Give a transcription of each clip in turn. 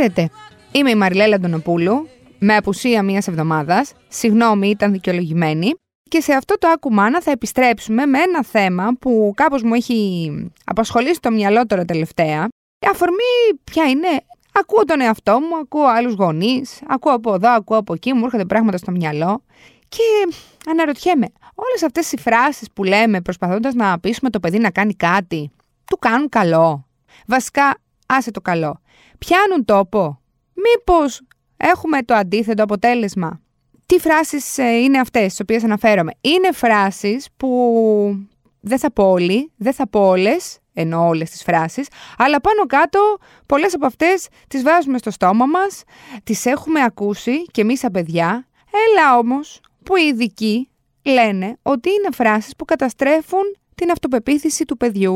Χαίρετε. Είμαι η Μαριλέλα Αντωνοπούλου, με απουσία μία εβδομάδας. Συγγνώμη, ήταν δικαιολογημένη. Και σε αυτό το άκουμάνα θα επιστρέψουμε με ένα θέμα που κάπως μου έχει απασχολήσει το μυαλό τώρα τελευταία. Η αφορμή ποια είναι, ακούω τον εαυτό μου, ακούω άλλους γονείς, ακούω από εδώ, ακούω από εκεί, μου έρχονται πράγματα στο μυαλό και αναρωτιέμαι, όλες αυτές οι φράσεις που λέμε προσπαθώντας να πείσουμε το παιδί να κάνει κάτι, του κάνουν καλό. Βασικά, άσε το καλό. Πιάνουν τόπο. Μήπως έχουμε το αντίθετο αποτέλεσμα. Τι φράσεις ε, είναι αυτές τις οποίες αναφέρομαι. Είναι φράσεις που δεν θα πω όλοι, δεν θα πω όλες, ενώ όλες τις φράσεις, αλλά πάνω κάτω πολλές από αυτές τις βάζουμε στο στόμα μας, τις έχουμε ακούσει και εμείς σαν παιδιά, έλα όμως που οι ειδικοί λένε ότι είναι φράσεις που καταστρέφουν την αυτοπεποίθηση του παιδιού.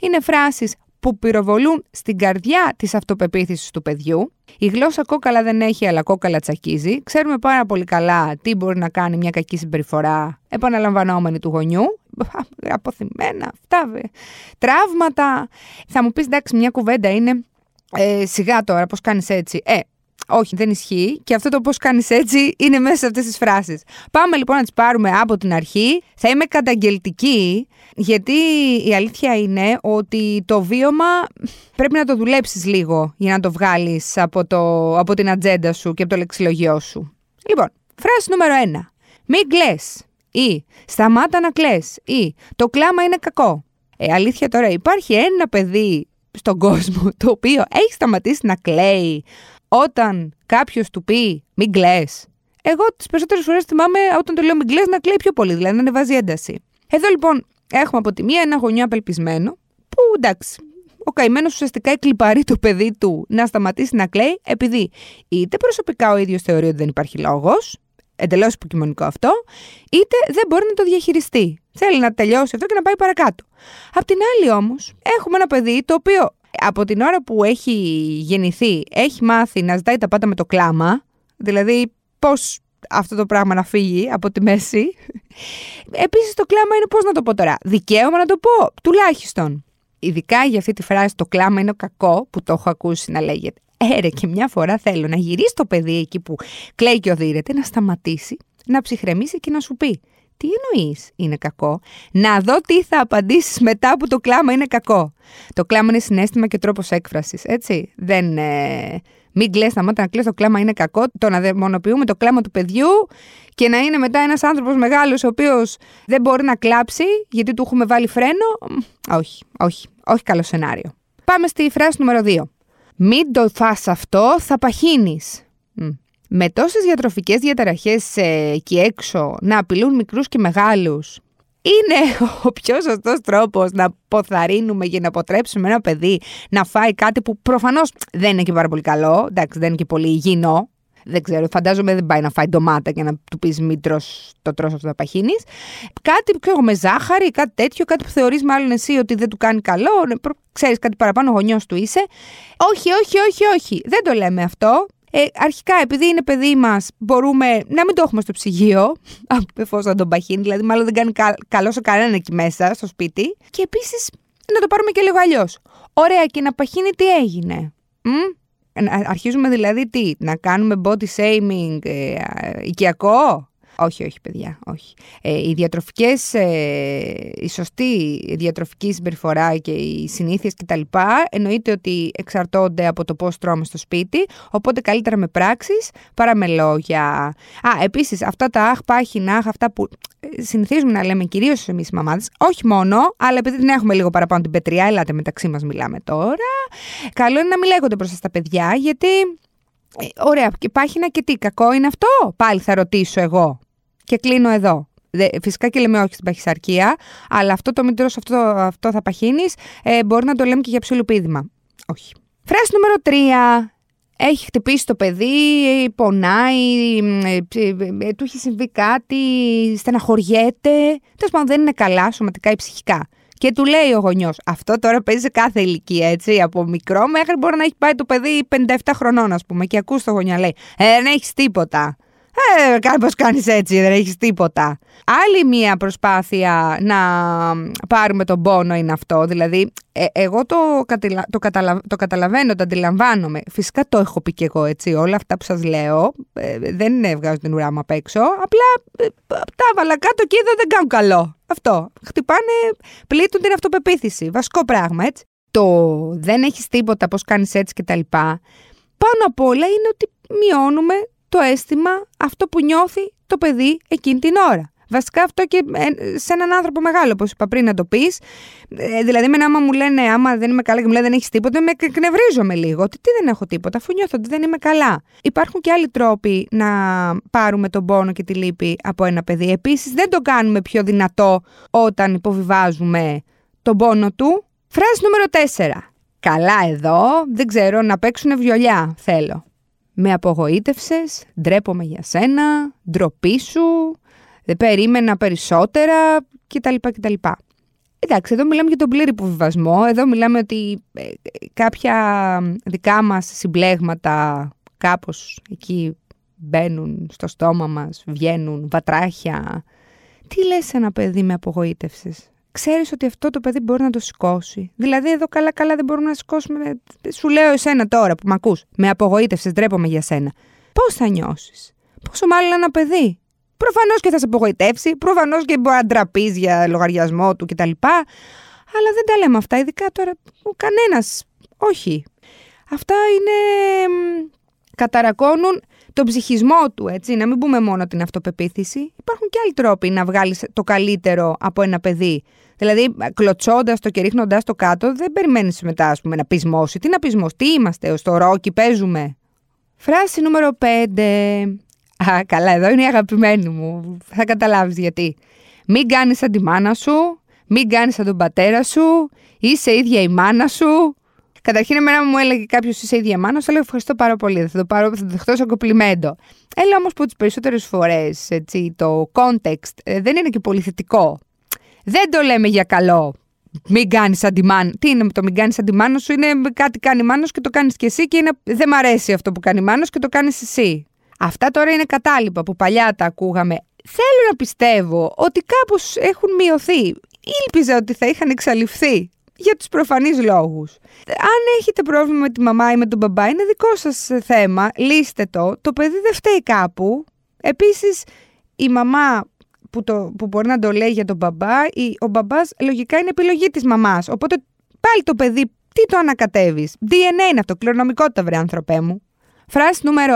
Είναι φράσεις που πυροβολούν στην καρδιά της αυτοπεποίθησης του παιδιού. Η γλώσσα κόκαλα δεν έχει, αλλά κόκαλα τσακίζει. Ξέρουμε πάρα πολύ καλά τι μπορεί να κάνει μια κακή συμπεριφορά επαναλαμβανόμενη του γονιού. Αποθυμένα, αυτά, τραύματα. Θα μου πεις, εντάξει, μια κουβέντα είναι ε, σιγά τώρα, πώς κάνεις έτσι. Ε, όχι, δεν ισχύει. Και αυτό το πώς κάνεις έτσι είναι μέσα σε αυτές τις φράσεις. Πάμε λοιπόν να τις πάρουμε από την αρχή. Θα είμαι καταγγελτική, γιατί η αλήθεια είναι ότι το βίωμα πρέπει να το δουλέψεις λίγο για να το βγάλεις από, από την ατζέντα σου και από το λεξιλογιό σου. Λοιπόν, φράση νούμερο 1. Μην κλε. Ή σταμάτα να κλε. Ή το κλάμα είναι κακό. Ε, αλήθεια τώρα, υπάρχει ένα παιδί στον κόσμο το οποίο έχει σταματήσει να κλαίει όταν κάποιος του πει μην κλε. Εγώ τις περισσότερες φορές θυμάμαι όταν το λέω μην κλε να κλαίει πιο πολύ, δηλαδή να ανεβάζει ένταση. Εδώ λοιπόν έχουμε από τη μία ένα γονιό απελπισμένο, που εντάξει, ο καημένος ουσιαστικά εκλυπαρεί το παιδί του να σταματήσει να κλαίει, επειδή είτε προσωπικά ο ίδιος θεωρεί ότι δεν υπάρχει λόγος, εντελώς υποκειμονικό αυτό, είτε δεν μπορεί να το διαχειριστεί. Θέλει να τελειώσει αυτό και να πάει παρακάτω. Απ' την άλλη όμως, έχουμε ένα παιδί το οποίο από την ώρα που έχει γεννηθεί, έχει μάθει να ζητάει τα πάντα με το κλάμα, δηλαδή πώς αυτό το πράγμα να φύγει από τη μέση. Επίσης το κλάμα είναι πώς να το πω τώρα, δικαίωμα να το πω, τουλάχιστον. Ειδικά για αυτή τη φράση το κλάμα είναι κακό, που το έχω ακούσει να λέγεται. Έρε και μια φορά θέλω να γυρίσει το παιδί εκεί που κλαίει και οδύρεται, να σταματήσει, να ψυχρεμίσει και να σου πει τι εννοείς είναι κακό; Να δω τι θα απαντήσεις μετά που το κλάμα είναι κακό. Το κλάμα είναι συνέστημα και τρόπος έκφρασης, έτσι. Δεν. Ε, μην κλαις, σταμάτα να κλαις, το κλάμα είναι κακό. Το να δαιμονοποιούμε το κλάμα του παιδιού και να είναι μετά ένας άνθρωπος μεγάλος ο οποίος δεν μπορεί να κλάψει γιατί του έχουμε βάλει φρένο. Όχι, όχι, όχι καλό σενάριο. Πάμε στη φράση νούμερο 2. Μην το φας αυτό, θα παχύνεις με τόσες διατροφικές διαταραχές ε, εκεί έξω να απειλούν μικρούς και μεγάλους, είναι ο πιο σωστός τρόπος να ποθαρίνουμε για να αποτρέψουμε ένα παιδί να φάει κάτι που προφανώς δεν είναι και πάρα πολύ καλό. Εντάξει, δεν είναι και πολύ υγιεινό. Δεν ξέρω, φαντάζομαι δεν πάει να φάει ντομάτα και να του πεις μην τρως, το τρως αυτό θα παχύνεις. Κάτι που με ζάχαρη, κάτι τέτοιο, κάτι που θεωρείς μάλλον εσύ ότι δεν του κάνει καλό. Ναι, Ξέρεις κάτι παραπάνω, γονιός του είσαι. Όχι, όχι, όχι, όχι. Δεν το λέμε αυτό. Ε, αρχικά, επειδή είναι παιδί μας, μπορούμε να μην το έχουμε στο ψυγείο, εφόσον τον παχύνει, δηλαδή μάλλον δεν κάνει καλός σε κανέναν εκεί μέσα, στο σπίτι. Και επίσης να το πάρουμε και λίγο αλλιώς. Ωραία, και να παχύνει τι έγινε. Μ; Αρχίζουμε δηλαδή τι, να κάνουμε body shaming ε, οικιακό; Όχι, όχι, παιδιά, όχι. Ε, οι διατροφικές, ε, η σωστή διατροφική συμπεριφορά και οι συνήθειες κτλ. εννοείται ότι εξαρτώνται από το πώς τρώμε στο σπίτι, οπότε καλύτερα με πράξεις παρά με λόγια. Α, επίσης, αυτά τα αχ, πάχυνα, αχ, αυτά που ε, συνηθίζουμε να λέμε κυρίως εμείς οι μαμάδες, όχι μόνο, αλλά επειδή την έχουμε λίγο παραπάνω την πετριά, ελάτε μεταξύ μας μιλάμε τώρα. Καλό είναι να μην λέγονται μπροστά στα παιδιά, γιατί. Ε, ωραία, και πάχυνα και τι, κακό είναι αυτό, πάλι θα ρωτήσω εγώ. Και κλείνω εδώ. Φυσικά και λέμε όχι στην παχυσαρκία, αλλά αυτό το μητρός αυτό, αυτό θα παχύνεις, ε, μπορεί να το λέμε και για ψιλοπίδημα. Όχι. Φράση νούμερο 3. Έχει χτυπήσει το παιδί, πονάει, ε, ε, ε, του έχει συμβεί κάτι, στεναχωριέται. Τέλος πάντων, δεν είναι καλά σωματικά ή ψυχικά. Και του λέει ο γονιός, αυτό τώρα παίζει σε κάθε ηλικία, έτσι. Από μικρό μέχρι μπορεί να έχει πάει το παιδί 57 χρονών, ας πούμε, και ακούς το γονιά λέει, Ε, δεν έχεις τίποτα. Ε, κάπως κάνεις έτσι, δεν έχεις τίποτα. Άλλη μία προσπάθεια να πάρουμε τον πόνο είναι αυτό. Δηλαδή, ε, εγώ το, το, το καταλαβαίνω, το αντιλαμβάνομαι. Φυσικά το έχω πει και εγώ έτσι. Όλα αυτά που σας λέω ε, δεν έβγαζω την ουρά μου απ' έξω. Απλά ε, τα έβαλα κάτω και είδα δεν κάνουν καλό. Αυτό. Χτυπάνε, πλήττουν την αυτοπεποίθηση. Βασικό πράγμα, έτσι. Το δεν έχεις τίποτα, πώς κάνεις έτσι κτλ. Πάνω απ' όλα είναι ότι μειώνουμε το αίσθημα αυτό που νιώθει το παιδί εκείνη την ώρα. Βασικά αυτό και ε, σε έναν άνθρωπο μεγάλο, όπως είπα πριν, να το πεις. Ε, δηλαδή, με άμα μου λένε, άμα δεν είμαι καλά και μου λένε δεν έχεις τίποτα, με εκνευρίζομαι λίγο. Ότι τι δεν έχω τίποτα, αφού νιώθω ότι δεν είμαι καλά. Υπάρχουν και άλλοι τρόποι να πάρουμε τον πόνο και τη λύπη από ένα παιδί. Επίσης, δεν το κάνουμε πιο δυνατό όταν υποβιβάζουμε τον πόνο του. Φράση νούμερο 4. Καλά εδώ, δεν ξέρω, να παίξουν βιολιά θέλω. Με απογοήτευσες, ντρέπομαι για σένα, ντροπή σου, δεν περίμενα περισσότερα κτλ. κτλ. Εντάξει, εδώ μιλάμε για τον πλήρη υποβιβασμό. Εδώ μιλάμε ότι ε, κάποια δικά μας συμπλέγματα κάπως εκεί μπαίνουν στο στόμα μας, βγαίνουν βατράχια. Τι λες ένα παιδί με απογοήτευσες; Ξέρεις ότι αυτό το παιδί μπορεί να το σηκώσει. Δηλαδή εδώ καλά καλά δεν μπορούμε να σηκώσουμε. Σου λέω εσένα τώρα που με ακούς. Με απογοήτευσες, ντρέπομαι για σένα. Πώς θα νιώσεις; Πόσο μάλλον ένα παιδί; Προφανώς και θα σε απογοητεύσει, προφανώς και μπορεί να ντραπείς για λογαριασμό του κτλ. Αλλά δεν τα λέμε αυτά, ειδικά τώρα κανένας. Όχι. Αυτά είναι. καταρακώνουν τον ψυχισμό του, έτσι. Να μην πούμε μόνο την αυτοπεποίθηση. Υπάρχουν και άλλοι τρόποι να βγάλεις το καλύτερο από ένα παιδί. Δηλαδή, κλωτσώντας το και ρίχνοντάς το κάτω, δεν περιμένεις μετά, ας πούμε, να πεισμώσει. Τι να πεισμώσει, τι είμαστε, στο ρόκι παίζουμε. Φράση νούμερο 5. Α, καλά, εδώ είναι η αγαπημένη μου. Θα καταλάβεις γιατί. Μην κάνεις σαν τη μάνα σου, μην κάνεις σαν τον πατέρα σου, είσαι ίδια η μάνα σου. Καταρχήν, εμένα μου έλεγε κάποιος είσαι ίδια μάνα, σου λέω ευχαριστώ πάρα πολύ. Θα το, πάρω, θα το δεχτώ σαν κοπλιμέντο. Έλα όμως που τις περισσότερες φορές το context ε, δεν είναι και πολύ θετικό. Δεν το λέμε για καλό. Μην κάνεις αντιμάνο. Τι είναι το μην κάνεις αντιμάνο σου, είναι κάτι κάνει μάνος και το κάνεις κι εσύ και είναι, δεν μ' αρέσει αυτό που κάνει μάνος και το κάνεις εσύ. Αυτά τώρα είναι κατάλοιπα που παλιά τα ακούγαμε. Θέλω να πιστεύω ότι κάπως έχουν μειωθεί. Ήλπιζα ότι θα είχαν εξαλειφθεί για τους προφανείς λόγους. Αν έχετε πρόβλημα με τη μαμά ή με τον μπαμπά, είναι δικό σας θέμα, λύστε το. Το παιδί δεν φταίει κάπου. Επίσης, η μαμά που, το, που μπορεί να το λέει για τον μπαμπά, ή ο μπαμπάς λογικά είναι επιλογή της μαμάς. Οπότε πάλι το παιδί, τι το ανακατεύεις; DNA είναι αυτό, κληρονομικότητα βρε άνθρωπέ μου. Φράση νούμερο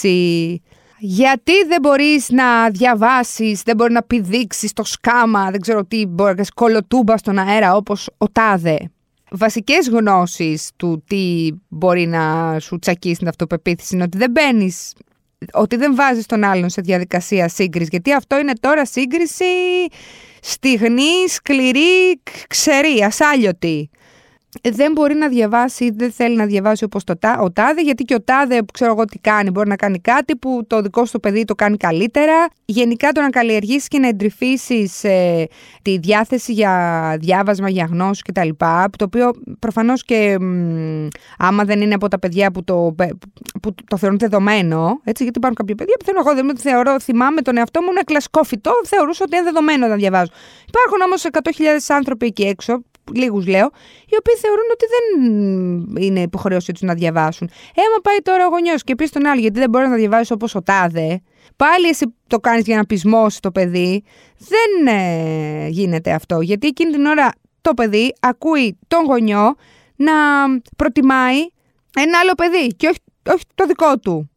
6. Γιατί δεν μπορείς να διαβάσεις, δεν μπορεί να πηδήξεις το σκάμα, δεν ξέρω τι, μπορεί να κολοτούμπα στον αέρα όπως ο τάδε. Βασικές γνώσεις του τι μπορεί να σου τσακίσει την αυτοπεποίθηση είναι ότι δεν μπαίνεις, ότι δεν βάζεις τον άλλον σε διαδικασία σύγκρισης, γιατί αυτό είναι τώρα σύγκριση στιγνή, σκληρή, ξερή, ασάλιωτη δεν μπορεί να διαβάσει ή δεν θέλει να διαβάσει όπως το, ο τάδε, γιατί και ο τάδε, ξέρω εγώ τι κάνει, μπορεί να κάνει κάτι που το δικό σου το παιδί το κάνει καλύτερα. Γενικά το να καλλιεργήσεις και να εντρυφήσεις ε, τη διάθεση για διάβασμα, για γνώση κτλ. Το οποίο προφανώς και μ, άμα δεν είναι από τα παιδιά που το, που το θεωρούν δεδομένο, έτσι, γιατί υπάρχουν κάποια παιδιά που θέλω εγώ δεν θεωρώ, θυμάμαι τον εαυτό μου ένα κλασικό φυτό, θεωρούσα ότι είναι δεδομένο να διαβάζω. Υπάρχουν όμως 100.000 άνθρωποι εκεί έξω λίγους λέω, οι οποίοι θεωρούν ότι δεν είναι υποχρέωσή τους να διαβάσουν. Έμα πάει τώρα ο γονιός και πει στον άλλο, γιατί δεν μπορείς να διαβάσεις όπως ο τάδε, πάλι εσύ το κάνεις για να πεισμώσεις το παιδί. Δεν ε, γίνεται αυτό. Γιατί εκείνη την ώρα το παιδί ακούει τον γονιό να προτιμάει ένα άλλο παιδί και όχι, όχι το δικό του.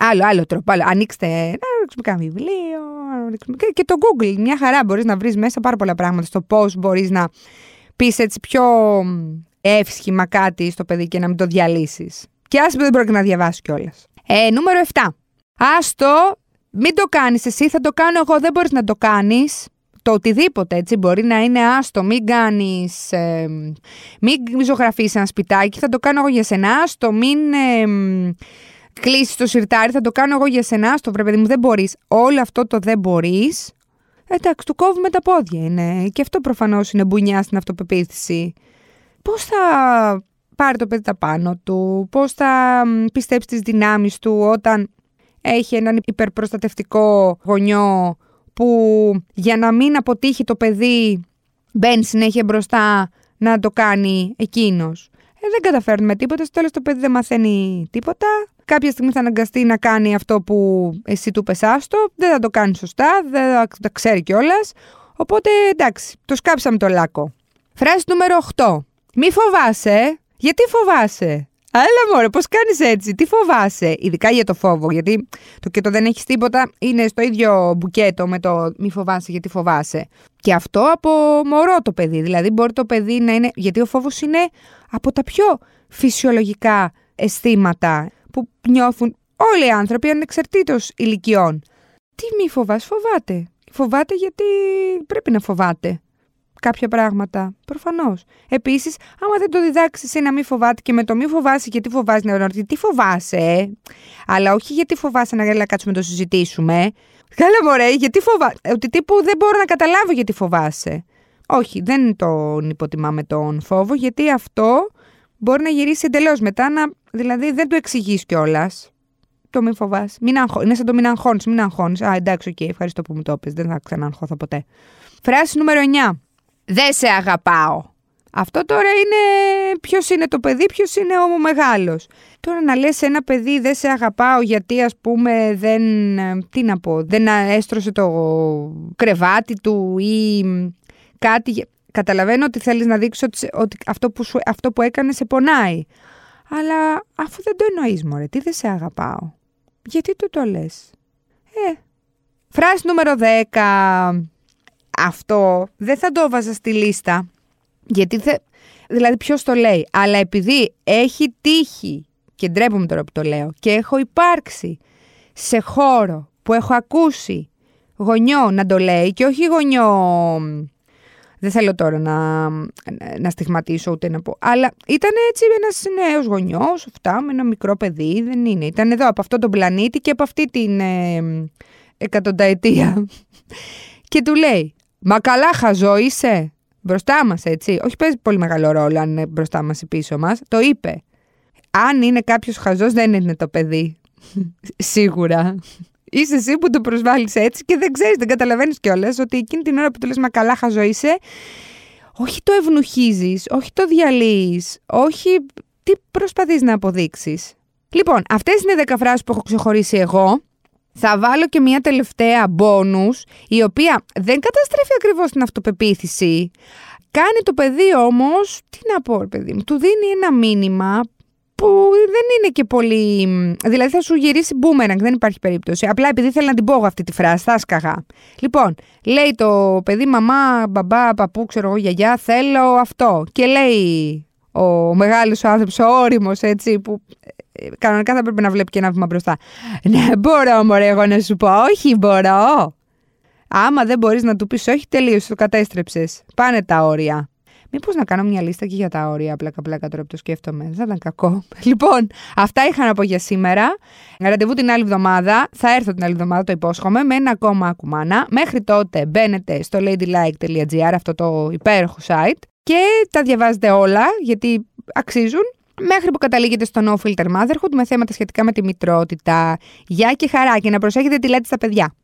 Άλλο, άλλο τρόπο. Άλλο. Ανοίξτε, να ρίξουμε κανένα βιβλίο. Και το Google, μια χαρά μπορείς να βρεις μέσα πάρα πολλά πράγματα στο πώς μπορείς να πεις έτσι πιο εύσχημα κάτι στο παιδί και να μην το διαλύσεις. Και άσε δεν μπορεί να διαβάσεις κιόλας. Ε, νούμερο 7. Άστο, μην το κάνεις εσύ, θα το κάνω εγώ, δεν μπορείς να το κάνεις. Το οτιδήποτε έτσι μπορεί να είναι άστο, μην κάνεις. Ε, μην ζωγραφίσει ένα σπιτάκι, θα το κάνω εγώ για σένα. Άστο, μην. Ε, κλείσεις το σιρτάρι, θα το κάνω εγώ για σένα. Άστο, βρε παιδί μου, δεν μπορείς. Όλο αυτό το δεν μπορείς, Εντάξει, του κόβουμε τα πόδια είναι. Και αυτό προφανώς είναι μπουνιά στην αυτοπεποίθηση. Πώς θα πάρει το παιδί τα πάνω του, πώς θα πιστέψει τις δυνάμεις του όταν έχει έναν υπερπροστατευτικό γονιό που για να μην αποτύχει το παιδί μπαίνει συνέχεια μπροστά να το κάνει εκείνος. Ε, δεν καταφέρνουμε τίποτα, στο τέλος το παιδί δεν μαθαίνει τίποτα. Κάποια στιγμή θα αναγκαστεί να κάνει αυτό που εσύ του πες άστο, δεν θα το κάνει σωστά, δεν θα τα ξέρει κιόλας. Οπότε εντάξει, το σκάψαμε το λάκκο. Φράση νούμερο 8. Μη φοβάσαι. Γιατί φοβάσαι; Αλλά μωρέ, πώς κάνεις έτσι, τι φοβάσαι, ειδικά για το φόβο. Γιατί το και το δεν έχεις τίποτα είναι στο ίδιο μπουκέτο με το μη φοβάσαι, γιατί φοβάσαι. Και αυτό από μωρό το παιδί. Δηλαδή, μπορεί το παιδί να είναι. Γιατί ο φόβος είναι από τα πιο φυσιολογικά αισθήματα που νιώθουν όλοι οι άνθρωποι ανεξαρτήτως ηλικιών. Τι μη φοβάσαι, φοβάται. Φοβάται γιατί πρέπει να φοβάται κάποια πράγματα. Προφανώς. Επίσης, άμα δεν το διδάξεις εσύ να μην φοβάται και με το μη φοβάσαι γιατί φοβάσαι να ρωτήσει τι φοβάσαι, ε; αλλά όχι γιατί φοβάσαι να, να κάτσουμε να το συζητήσουμε. Καλά, μωρέ, γιατί φοβάσαι. Ότι τύπου δεν μπορώ να καταλάβω γιατί φοβάσαι. Όχι, δεν τον υποτιμάμε τον φόβο, γιατί αυτό μπορεί να γυρίσει εντελώς μετά, να, δηλαδή δεν το εξηγείς κιόλας. Το μην φοβάσαι. Μην αγχώ... Είναι σαν το μην αγχώνεσαι, μην αγχώνεσαι. Α, εντάξει, OK, okay, ευχαριστώ που μου το 'πες. Δεν θα ξαναγχωθώ ποτέ. Φράση νούμερο 9. Δεν σε αγαπάω. Αυτό τώρα είναι ποιος είναι το παιδί, ποιος είναι ο μεγάλος. Τώρα να λες ένα παιδί δεν σε αγαπάω γιατί ας πούμε δεν, τι να πω, δεν έστρωσε το κρεβάτι του ή κάτι. Καταλαβαίνω ότι θέλεις να δείξεις ότι, ότι αυτό, που σου, αυτό που έκανες σε πονάει. Αλλά αφού δεν το εννοείς μωρέ, τι δεν σε αγαπάω; Γιατί το το λες; Ε, φράση νούμερο 10 αυτό δεν θα το βάζα στη λίστα, γιατί θε... δηλαδή ποιος το λέει, αλλά επειδή έχει τύχει, και ντρέπομαι τώρα που το λέω, και έχω υπάρξει σε χώρο που έχω ακούσει γονιό να το λέει και όχι γονιό... Δεν θέλω τώρα να, να στιγματίσω ούτε να πω. Αλλά ήταν έτσι ένας νέος γονιός, αυτά με ένα μικρό παιδί. Δεν είναι. Ήταν εδώ από αυτό τον πλανήτη και από αυτή την ε, εκατονταετία. και του λέει: Μα καλά, χαζό είσαι. Μπροστά μας, έτσι. Όχι παίζει πολύ μεγάλο ρόλο αν είναι μπροστά μας ή πίσω μας. Το είπε. Αν είναι κάποιος χαζός, δεν είναι το παιδί. Σίγουρα. Είσαι εσύ που το προσβάλλεις έτσι και δεν ξέρεις, δεν καταλαβαίνεις κιόλας ότι εκείνη την ώρα που του λες Μα καλά, χαζό είσαι, όχι το ευνουχίζει, όχι το διαλύεις, όχι. Τι προσπαθείς να αποδείξεις. Λοιπόν, αυτές είναι 10 φράσεις που έχω ξεχωρίσει εγώ. Θα βάλω και μια τελευταία μπόνους, η οποία δεν καταστρέφει ακριβώς την αυτοπεποίθηση. Κάνει το παιδί όμως, τι να πω παιδί μου, του δίνει ένα μήνυμα που δεν είναι και πολύ... Δηλαδή θα σου γυρίσει μπούμεραγκ, δεν υπάρχει περίπτωση. Απλά επειδή θέλω να την πω αυτή τη φράση, θα σκαγά. Λοιπόν, λέει το παιδί, μαμά, μπαμπά, παππού, ξέρω εγώ, γιαγιά, θέλω αυτό. Και λέει ο μεγάλος ο άνθρωπος, ο όριμος, έτσι, που κανονικά θα πρέπει να βλέπει και ένα βήμα μπροστά. Ναι, μπορώ, μωρέ, εγώ να σου πω, όχι, μπορώ. Άμα δεν μπορείς να του πεις όχι, τελείω, το κατέστρεψες. Πάνε τα όρια. Μήπως να κάνω μια λίστα και για τα όρια, πλάκα-πλάκα τώρα που το σκέφτομαι. Δεν θα ήταν κακό. Λοιπόν, αυτά είχα να πω για σήμερα. Ραντεβού την άλλη εβδομάδα. Θα έρθω την άλλη εβδομάδα, το υπόσχομαι, με ένα ακόμα ακουμάνα. Μέχρι τότε μπαίνετε στο ladylike.gr, αυτό το υπέροχο site, και τα διαβάζετε όλα, γιατί αξίζουν μέχρι που καταλήγετε στο No Filter Motherhood με θέματα σχετικά με τη μητρότητα. Γεια και χαρά και να προσέχετε τι λέτε στα παιδιά.